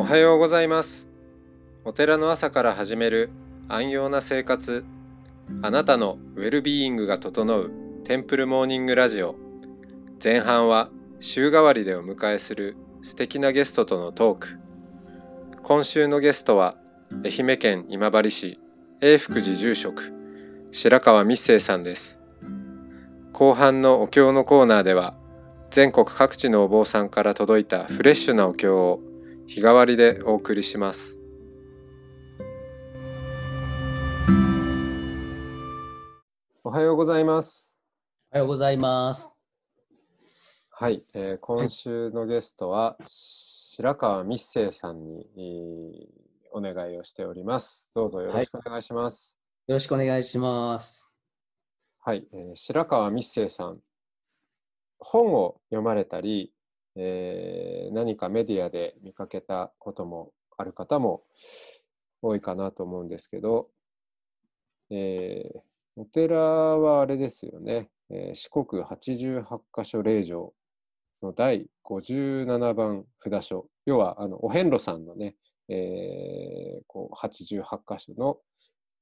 おはようございます。お寺の朝から始める安養な生活。あなたのウェルビーイングが整うテンプルモーニングラジオ。前半は週替わりでお迎えする素敵なゲストとのトーク。今週のゲストは愛媛県今治市永福寺住職白川密生さんです。後半のお経のコーナーでは全国各地のお坊さんから届いたフレッシュなお経を日替わりでお送りしますおはようございますおはようございます。はい、えー今週のゲストは白川密生さんに、えーお願いをしておりますどうぞよろしくお願いしますよろしくお願いします。はい、えー白川密生さん本を読まれたり、えー何かメディアで見かけたこともある方も多いかなと思うんですけど、えーお寺はあれですよね、えー四国88箇所霊場の第57番札所要はあのお遍路さんのね、えーこう88箇所の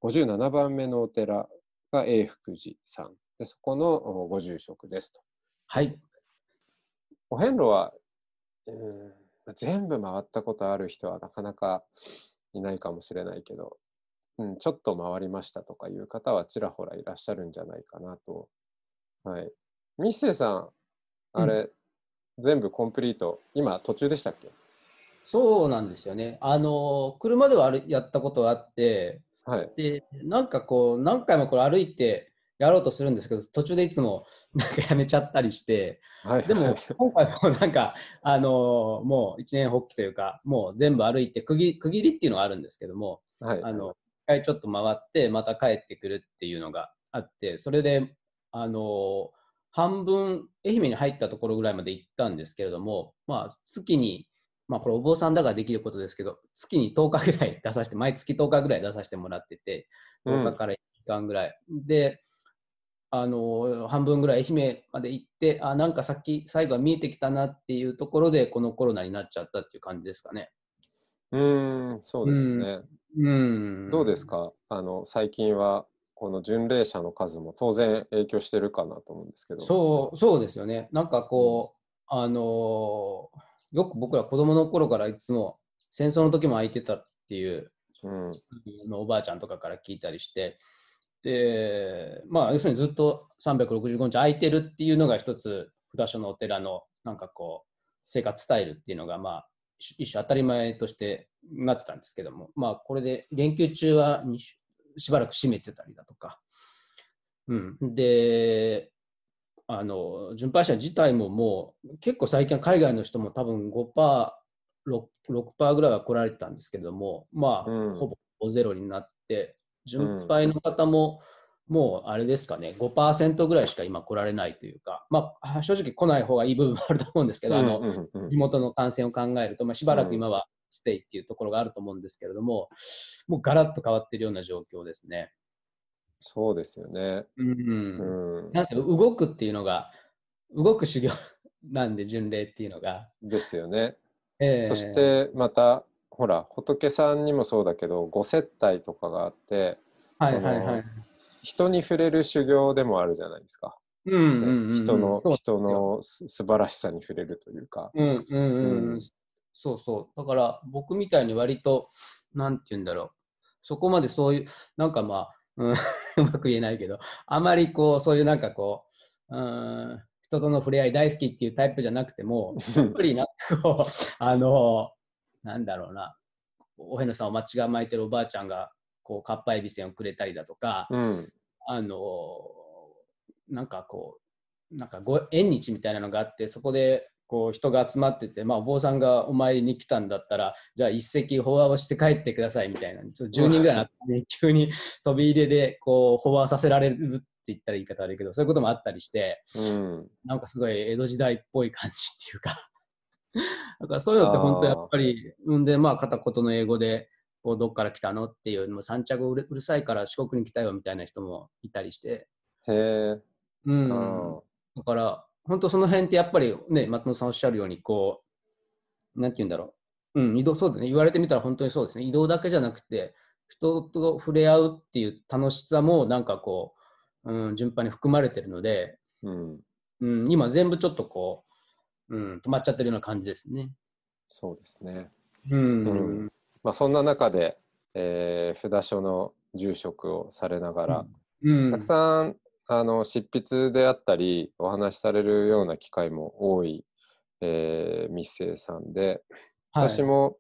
57番目のお寺が永福寺さんでそこのご住職ですと。はい。お遍路は、うん、全部回ったことある人はなかなかいないかもしれないけど、うん、ちょっと回りましたとかいう方はちらほらいらっしゃるんじゃないかなと。はい。ミッセイさん、あれ、全部コンプリート、今途中でしたっけ？そうなんですよね。あの、車では歩やったことがあって、はい。で、なんかこう、何回もこれ歩いてやろうとするんですけど、途中でいつも なんかやめちゃったりして、はい、でも今回もなんか、あの、もう一年発起というか、もう全部歩いて区切、区切りっていうのがあるんですけども、はい、あの、一回ちょっと回って、また帰ってくるっていうのがあって、それで、あの、半分、愛媛に入ったところぐらいまで行ったんですけれども、まあ、月に、まあ、これお坊さんだからできることですけど、月に10日ぐらい出させて、毎月10日ぐらい出させてもらってて、10日から1時間ぐらい。で、あの、半分ぐらい愛媛まで行って、あ、なんかさっき最後は見えてきたなっていうところで、このコロナになっちゃったっていう感じですかね。うーん、そうですね。うん。どうですか？あの、最近は、この巡礼者の数も当然影響してるかなと思うんですけど。そう、そうですよね。なんかこう、あのーよく僕ら子供の頃からいつも戦争の時も空いてたっていううん。のをおばあちゃんとかから聞いたりして、で、まあ、要するにずっと365日空いてるっていうのが一つ、札所のお寺のなんかこう、生活スタイルっていうのが、まあ、一一種当たり前としてなってたんですけども、まあ、これで連休中はにししばらく閉めてたりだとか、うん。で、あの、巡拝者自体ももう、結構最近は海外の人も多分5%、6%, 6ぐらいは来られてたんですけども、まあ、うんほぼゼロになって、巡拝の方も、もうあれですかね、5%ぐらいしか今来られないというか、まあ、正直来ない方がいい部分もあると思うんですけど、あの、うんうんうん地元の感染を考えると、まあ、しばらく今はステイっていうところがあると思うんですけれども、もうガラッと変わっているような状況ですね。そうですよね。うんうん。なんせ動くっていうのが、動く修行なんで、巡礼っていうのが。ですよね。ええそしてまたほら仏さんにもそうだけどご接待とかがあってはいはいはい。人に触れる修行でもあるじゃないですか。うんうんうんうん、人の人のす素晴らしさに触れるというか。うんうんうん、そうそう。だから僕みたいに割と、なんて言うんだろう。そこまでそういう、なんかまあ、うん、うまく言えないけど、あまりこう、そういうなんかこう、うん、人との触れ合い大好きっていうタイプじゃなくても、やっぱりなんかこう、あの、なんだろうな、おへのさんを間違い巻いてるおばあちゃんが、こう、かっぱえびせんをくれたりだとか、うん。あのなんかこうなんかご縁日みたいなのがあってそこでこう人が集まってて、まあ、お坊さんがお参りに来たんだったらじゃあ一席法話をして帰ってくださいみたいな。ちょっと10人ぐらいになって、急に飛び入れでこう法話させられるって言ったら言い方悪いけどそういうこともあったりしてうん。なんかすごい江戸時代っぽい感じっていうかだからそういうのって本当やっぱりうんでまあ片言の英語でこうどっから来たのっていうもう三着うるうるさいから四国に来たよみたいな人もいたりして。へえ。うん、あだから、本当その辺ってやっぱりね、松本さんおっしゃるように、こう、なんて言うんだろうん、移動、そうだね。言われてみたら本当にそうですね。移動だけじゃなくて、人と触れ合うっていう楽しさもなんかこう、うん、順番に含まれてるので、うん、うん、今全部ちょっとこう、うん、止まっちゃってるような感じですね。そうですね。うん。うんまあ、そんな中で、えー札所の住職をされながら、うん、たくさんあの執筆であったりお話しされるような機会も多い、えー、密生さんで私も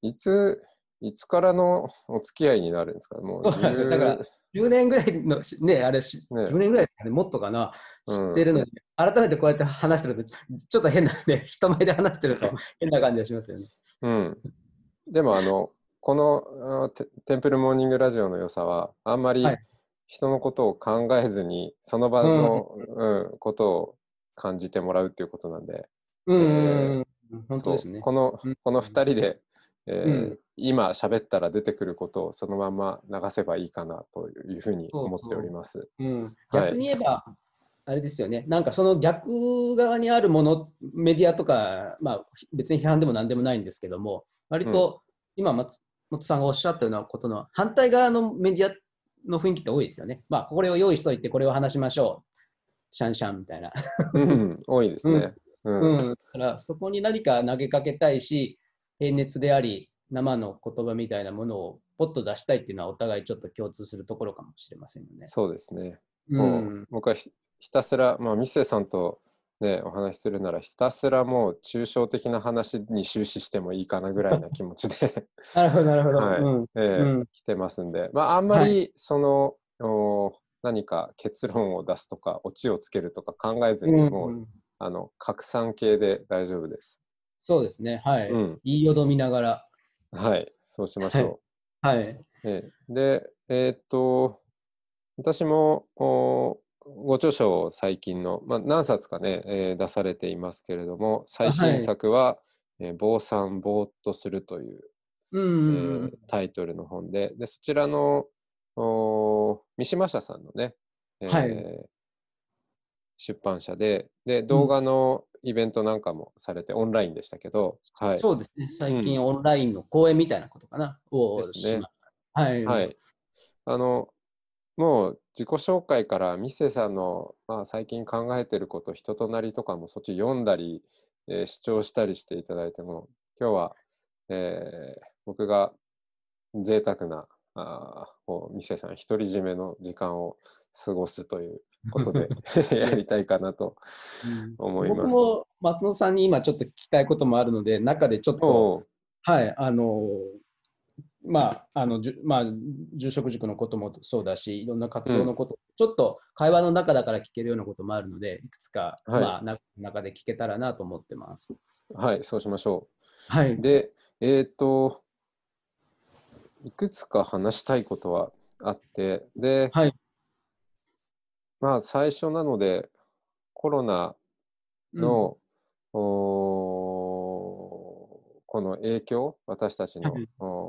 いついつからのお付き合いになるんですか？もうそうなんですよ。だから10年ぐらいのし、ね、あれし、ね。10年ぐらいね、もっとかな、知うん。ってるのに、改めてこうやって話してると、ちちょっと変なね、人前で話してると変な感じがしますよね。うん、でもあのこのあテテンプルモーニングラジオの良さはあんまりはい。人のことを考えずにその場の、うん。ことを感じてもらうっていうことなんで、うん、えうん本当ですね。このうん。この2人で、えーうん今喋ったら出てくることをそのまま流せばいいかなというふうに思っております。うん、はい逆に言えば、あれですよね、なんかその逆側にあるもの、メディアとか、まあ、別に批判でもなんでもないんですけども、割と今松、本さんがおっしゃったようなことの反対側のメディアの雰囲気って多いですよね。まあ、これを用意しといて、これを話しましょう。シャンシャンみたいな。うん、多いですね。うんうん、だからそこに何か投げかけたいし、平熱であり、生の言葉みたいなものをポッと出したいっていうのは、お互いちょっと共通するところかもしれませんよね。そうですね。うもうん僕はひひたすら、まあ、ミセさんと、ね、お話しするならひたすらもう抽象的な話に終始してもいいかなぐらいな気持ちで、なるほど、なるほど。はいうんえーうん来てますんで、まあ、あんまりその、お何か結論を出すとかオチをつけるとか考えずに、もう、うんあの拡散系で大丈夫です。そうですね。はい。うん言いよどみながら。はい、そうしましょう。はい。ええで、えーっと、私もおご著書を最近の、まあ、何冊かね、えー出されていますけれども、最新作は、えー坊さんぼーっとするという、うんえうんータイトルの本で、でそちらのお三島社さんのね、えーはい出版社でで、動画のイベントなんかもされて、オンラインでしたけど、はい。そうですね。最近オンラインの講演みたいなことかな。をですねはい。はい。あの、もう自己紹介からミッセさんの、まあ、最近考えてること、人となりとかもそっち読んだり、えー視聴したりしていただいても、今日は、えー僕が贅沢な、あミッセさん独り占めの時間を過ごすということで やりたいかなとうん思います。僕も松本さんに今ちょっと聞きたいこともあるので、中でちょっと、はい、あの、まあ、あの、じゅまあ、住職塾のこともそうだし、いろんな活動のこと、ちょっと会話の中だから聞けるようなこともあるので、いくつか、はいまあ、な中で聞けたらなと思ってます。はい、そうしましょう。はい。で、えっ、と、いくつか話したいことはあって、で、はいまあ最初なので、コロナの、おーこの影響、私たちの、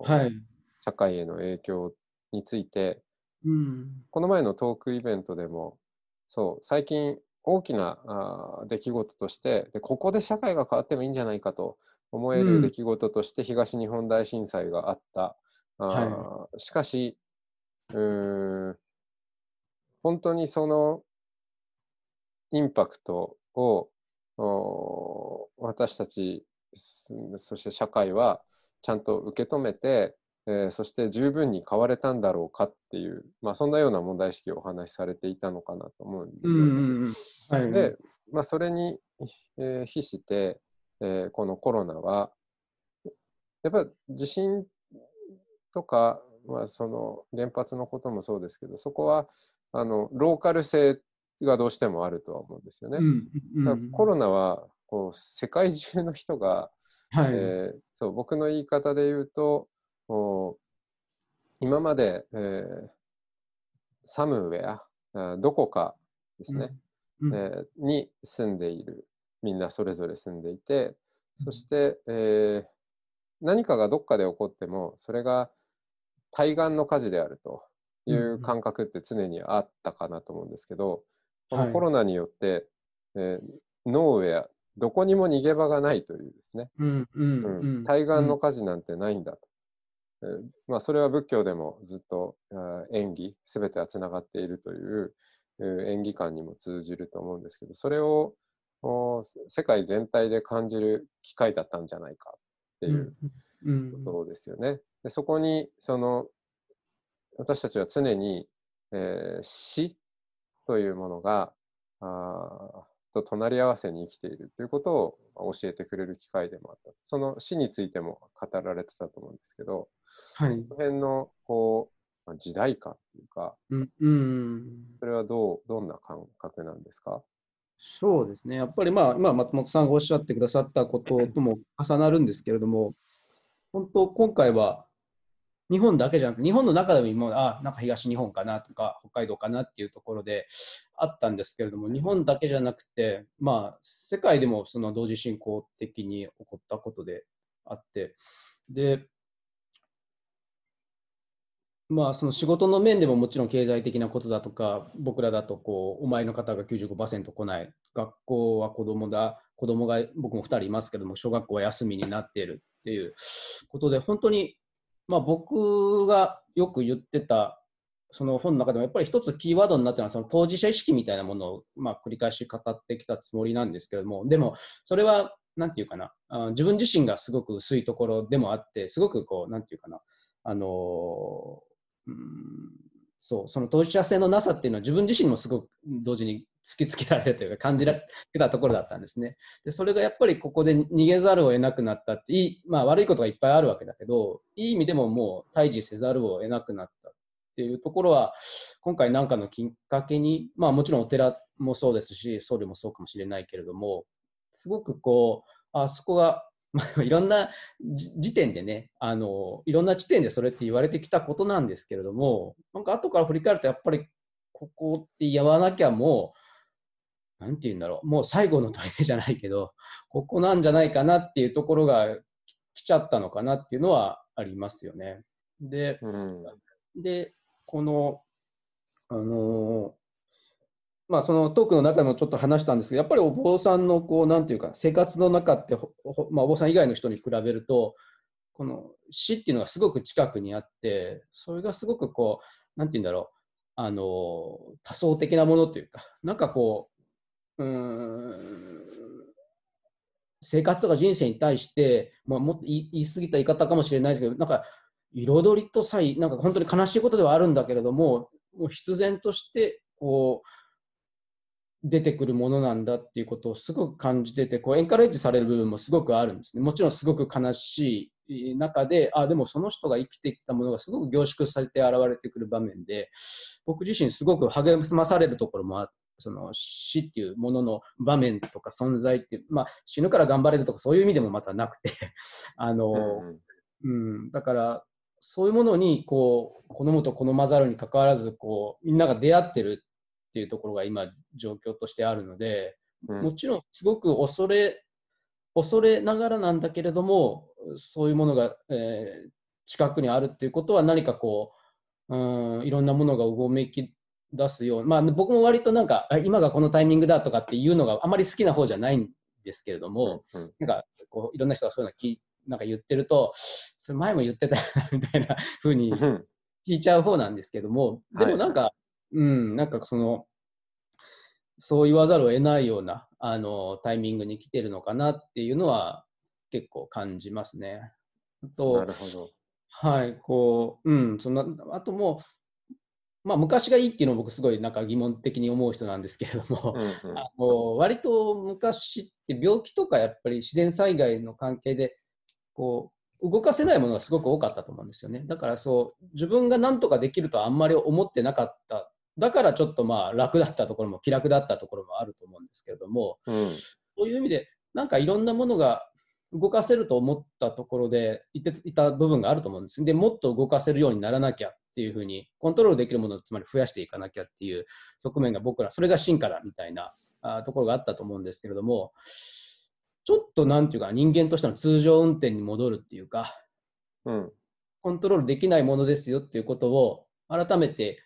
はい。社会への影響について、うん。この前のトークイベントでも、そう、最近大きなあー出来事としてで、ここで社会が変わってもいいんじゃないかと思えうんる出来事として、東日本大震災があった。あーはしかし、う本当にそのインパクトを私たち、すそして社会はちゃんと受け止めて、えーそして十分に変われたんだろうかっていう、まあ、そんなような問題意識をお話しされていたのかなと思うんですうんよ。うんうん。はい。で、まあ、それに、えー比して、えーこのコロナは、やっぱり地震とか、まあ、その原発のこともそうですけど、そこはあのローカル性がどうしてもあるとは思うんですよね。うんうんコロナはこう世界中の人が、はい。えーそう僕の言い方で言うとお今まで、えーサムウェアあどこかですね、うんえーに住んでいるみんなそれぞれ住んでいてそして、えー何かがどっかで起こってもそれが対岸の火事であるという感覚って常にあったかなと思うんですけど、こはい。のコロナによって、えーノーウェアどこにも逃げ場がないというですね、うんうんううん。ん、対岸の火事なんてないんだと。えーまあ、それは仏教でもずっと演技、すべてはつながっているというえー演技観にも通じると思うんですけど、それをお世界全体で感じる機会だったんじゃないかっていううん。ことですよね。でそこにその私たちは常に、えー死というものがあーと隣り合わせに生きているということを教えてくれる機会でもあった。その死についても語られてたと思うんですけど、はい。その辺のこうまあ時代感というか、うんうん。それはどうどんな感覚なんですか？そうですね、やっぱりまあ、今、松本さんがおっしゃってくださったこととも重なるんですけれども、本当、今回は日本だけじゃなく、日本の中でも、あなんか東日本かなとか、北海道かなっていうところであったんですけれども、日本だけじゃなくて、まあ、世界でもその同時進行的に起こったことであって、で、まあ、その仕事の面でももちろん経済的なことだとか、僕らだとこう、お前の方が95%来ない、学校は子供だ、子供が僕も2人いますけども、小学校は休みになっているっていうことで、本当に、まあ、僕がよく言ってた、その本の中でもやっぱり一つキーワードになってるのは、その当事者意識みたいなものを、まあ、繰り返し語ってきたつもりなんですけれども、でも、それは、何て言うかな、自分自身がすごく薄いところでもあって、すごくこう、何て言うかな、あのうんそうその当事者性のなさっていうのは自分自身もすごく同時に突きつけられるというか感じられたところだったんですね。でそれがやっぱりここで逃げざるを得なくなったっていい、まあ、悪いことがいっぱいあるわけだけどいい意味でももう対峙せざるを得なくなったっていうところは今回なんかのきっかけにまあもちろんお寺もそうですし僧侶もそうかもしれないけれどもすごくこうあそこがまあ、いろんな時点でねあのいろんな地点でそれって言われてきたことなんですけれどもなんか後から振り返るとやっぱりここって言わなきゃもうなんて言うんだろうもう最後の問いじゃないけどここなんじゃないかなっていうところが来ちゃったのかなっていうのはありますよね。で,、うんでこのあのまあ、そのトークの中でもちょっと話したんですけど、やっぱりお坊さんのこう、なんていうか、生活の中って、まあ、お坊さん以外の人に比べると、この死っていうのがすごく近くにあって、それがすごくこう、なんていうんだろう、あの多層的なものというか、なんかこう、うん、生活とか人生に対して、まあ、もっと言い過ぎた言い方かもしれないですけど、なんか、彩りとさえ、なんか本当に悲しいことではあるんだけれども、もう必然として、こう、出てくるものなんだっていうことをすごく感じてて、こうエンカレッジされる部分もすごくあるんですね。もちろんすごく悲しい中で、あ、でもその人が生きてきたものがすごく凝縮されて現れてくる場面で、僕自身すごく励まされるところもあって、その死っていうものの場面とか存在っていう、まあ、死ぬから頑張れるとかそういう意味でもまたなくて あの、うん、うん、だからそういうものにこう好むと好まざるにかかわらずこうみんなが出会ってるっていうところが今状況としてあるので、うん。もちろんすごく恐れ恐れながらなんだけれどもそういうものが、えー近くにあるっていうことは何かこううんいろんなものがうごめき出すようまあ僕も割となんかあ今がこのタイミングだとかっていうのがあまり好きな方じゃないんですけれども、うんなんかこういろんな人がそういうの聞いなんか言ってるとそれ前も言ってたよなみたいな風にうん。聞いちゃう方なんですけども、ではい。もなんか、うん、なんかその、そう言わざるを得ないようなあのタイミングに来てるのかなっていうのは結構感じますね。あなとる、ほど。はい、こう、うん、そのあともう、まあ、昔がいいっていうのを僕すごいなんか疑問的に思う人なんですけれども、うんうんあの割と昔って病気とかやっぱり自然災害の関係でこう動かせないものがすごく多かったと思うんですよね。だからそう自分が何とかできるとはあんまり思ってなかった。だからちょっとまあ楽だったところも気楽だったところもあると思うんですけれども、うんそういう意味でなんかいろんなものが動かせると思ったところでいていた部分があると思うんです。でもっと動かせるようにならなきゃっていうふうにコントロールできるものをつまり増やしていかなきゃっていう側面が僕らそれが進化だみたいなあところがあったと思うんですけれどもちょっとなんていうか人間としての通常運転に戻るっていうかうんコントロールできないものですよっていうことを改めて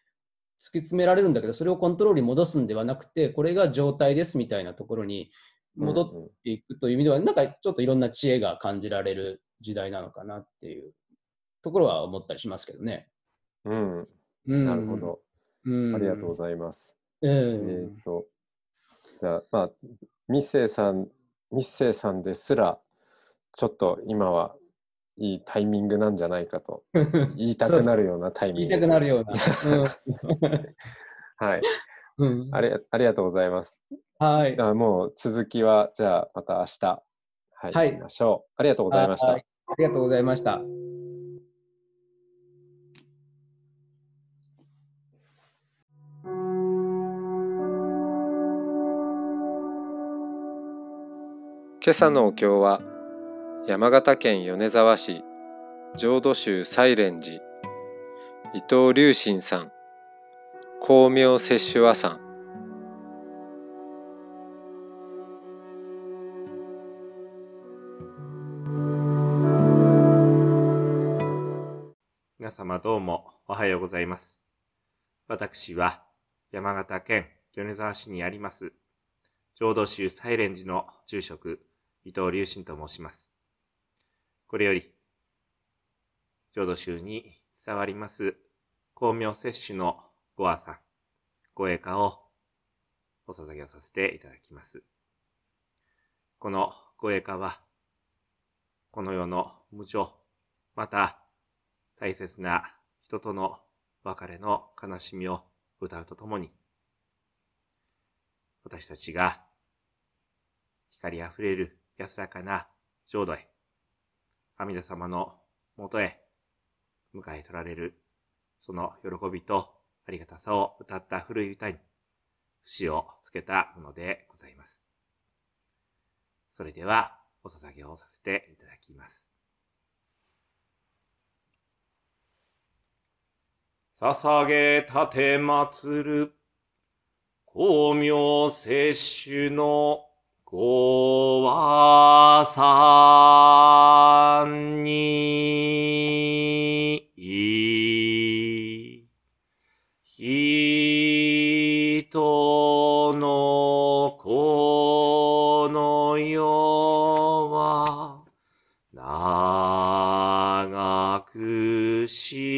突き詰められるんだけどそれをコントロールに戻すんではなくてこれが状態ですみたいなところに戻っていくという意味では、なんかちょっといろんな知恵が感じられる時代なのかなっていうところは思ったりしますけどね。うん、うん、なるほど、うん。ありがとうございます。えー、えー、と、じゃあ、まあ、ミッセイさん、ミッセイさんですら、ちょっと今はいいタイミングなんじゃないかと言いたくなるようなタイミング。言いたくなるような。はい、うん、あり。ありがとうございます。はい。あもう続きは、じゃあまた明日、はい、はい、ましょう。ありがとうございました。ありがとうございました。今朝のお経は山形県米沢市浄土宗西蓮寺伊藤隆信さん光明摂取和さん皆様どうもおはようございます。私は山形県米沢市にあります浄土宗西蓮寺の住職伊藤隆信と申します。これより、浄土宗に伝わります光明摂取のご和さん、ご栄華をお捧げをさせていただきます。このご栄華は、この世の無常、また大切な人との別れの悲しみを歌うとともに、私たちが光あふれる安らかな浄土へ、阿弥陀様のもとへ迎え取られる、その喜びとありがたさを歌った古い歌に、節をつけたものでございます。それでは、お捧げをさせていただきます。捧げたて祭る、光明摂取のごわさんに、人のこの世は、長くし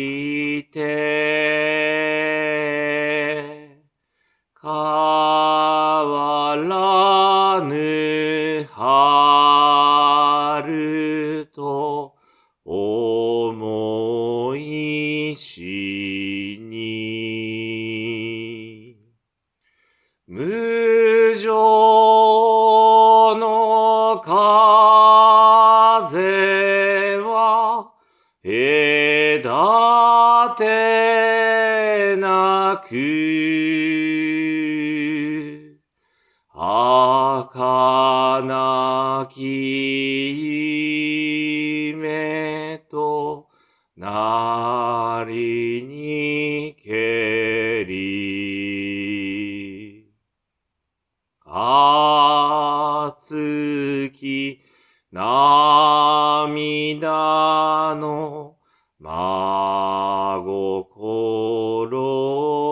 涙のまごころ。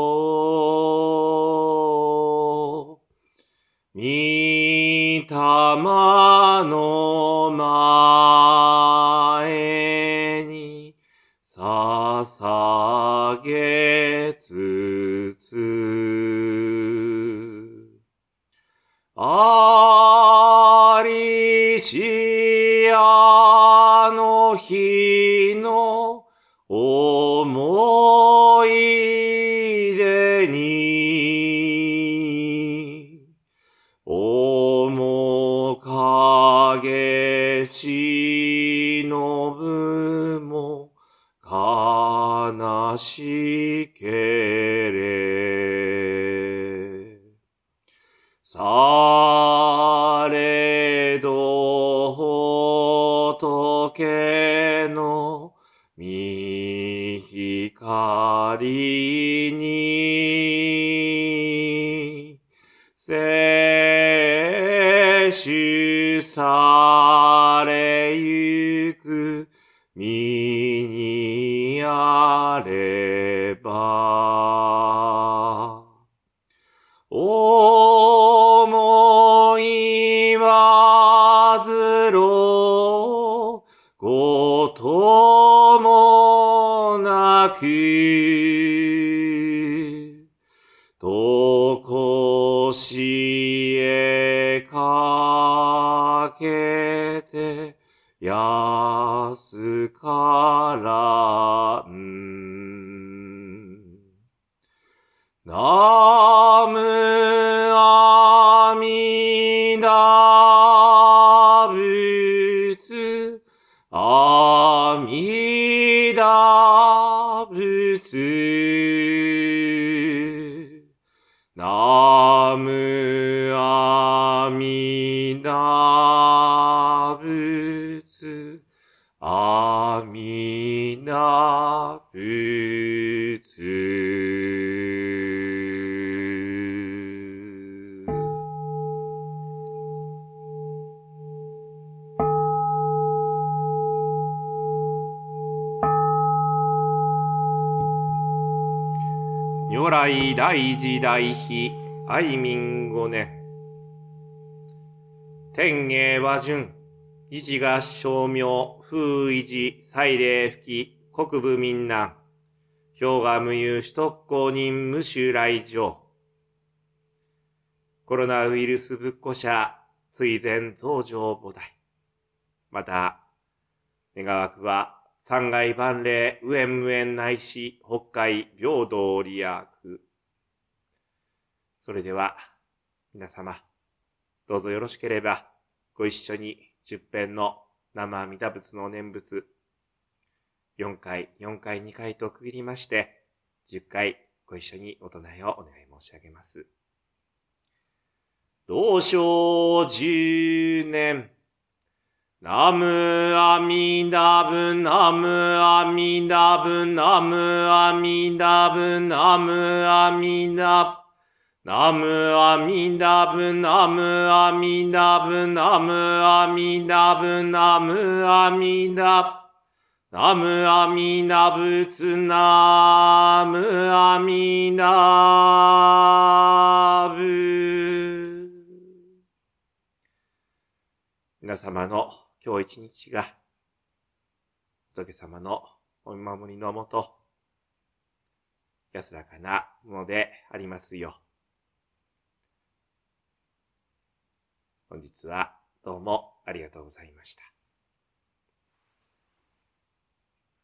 みたまの影しのぶも悲し大慈大悲愛民五年。天芸和順、維持合称名、風維持、祭礼吹き、国部民難、氷河無有首都公認無襲来場。コロナウイルス仏庫者、追善増上菩提。また、願わくは、三階万礼、無縁無縁内し、北海平等利益。それでは、皆様、どうぞよろしければ、ご一緒に十遍の生阿弥陀仏の念仏、4回、4回、2回と区切りまして、10回ご一緒にお唱えをお願い申し上げます。同生十年、ナムアミダブナムアミダブナムアミダブナムアミダブナムアミダブナムアミダブナムアミダブナムアミダブナムアミダ仏ナムアミダブ皆様の今日一日が仏様のお見守りのもと安らかなものでありますよう。本日はどうもありがとうございました。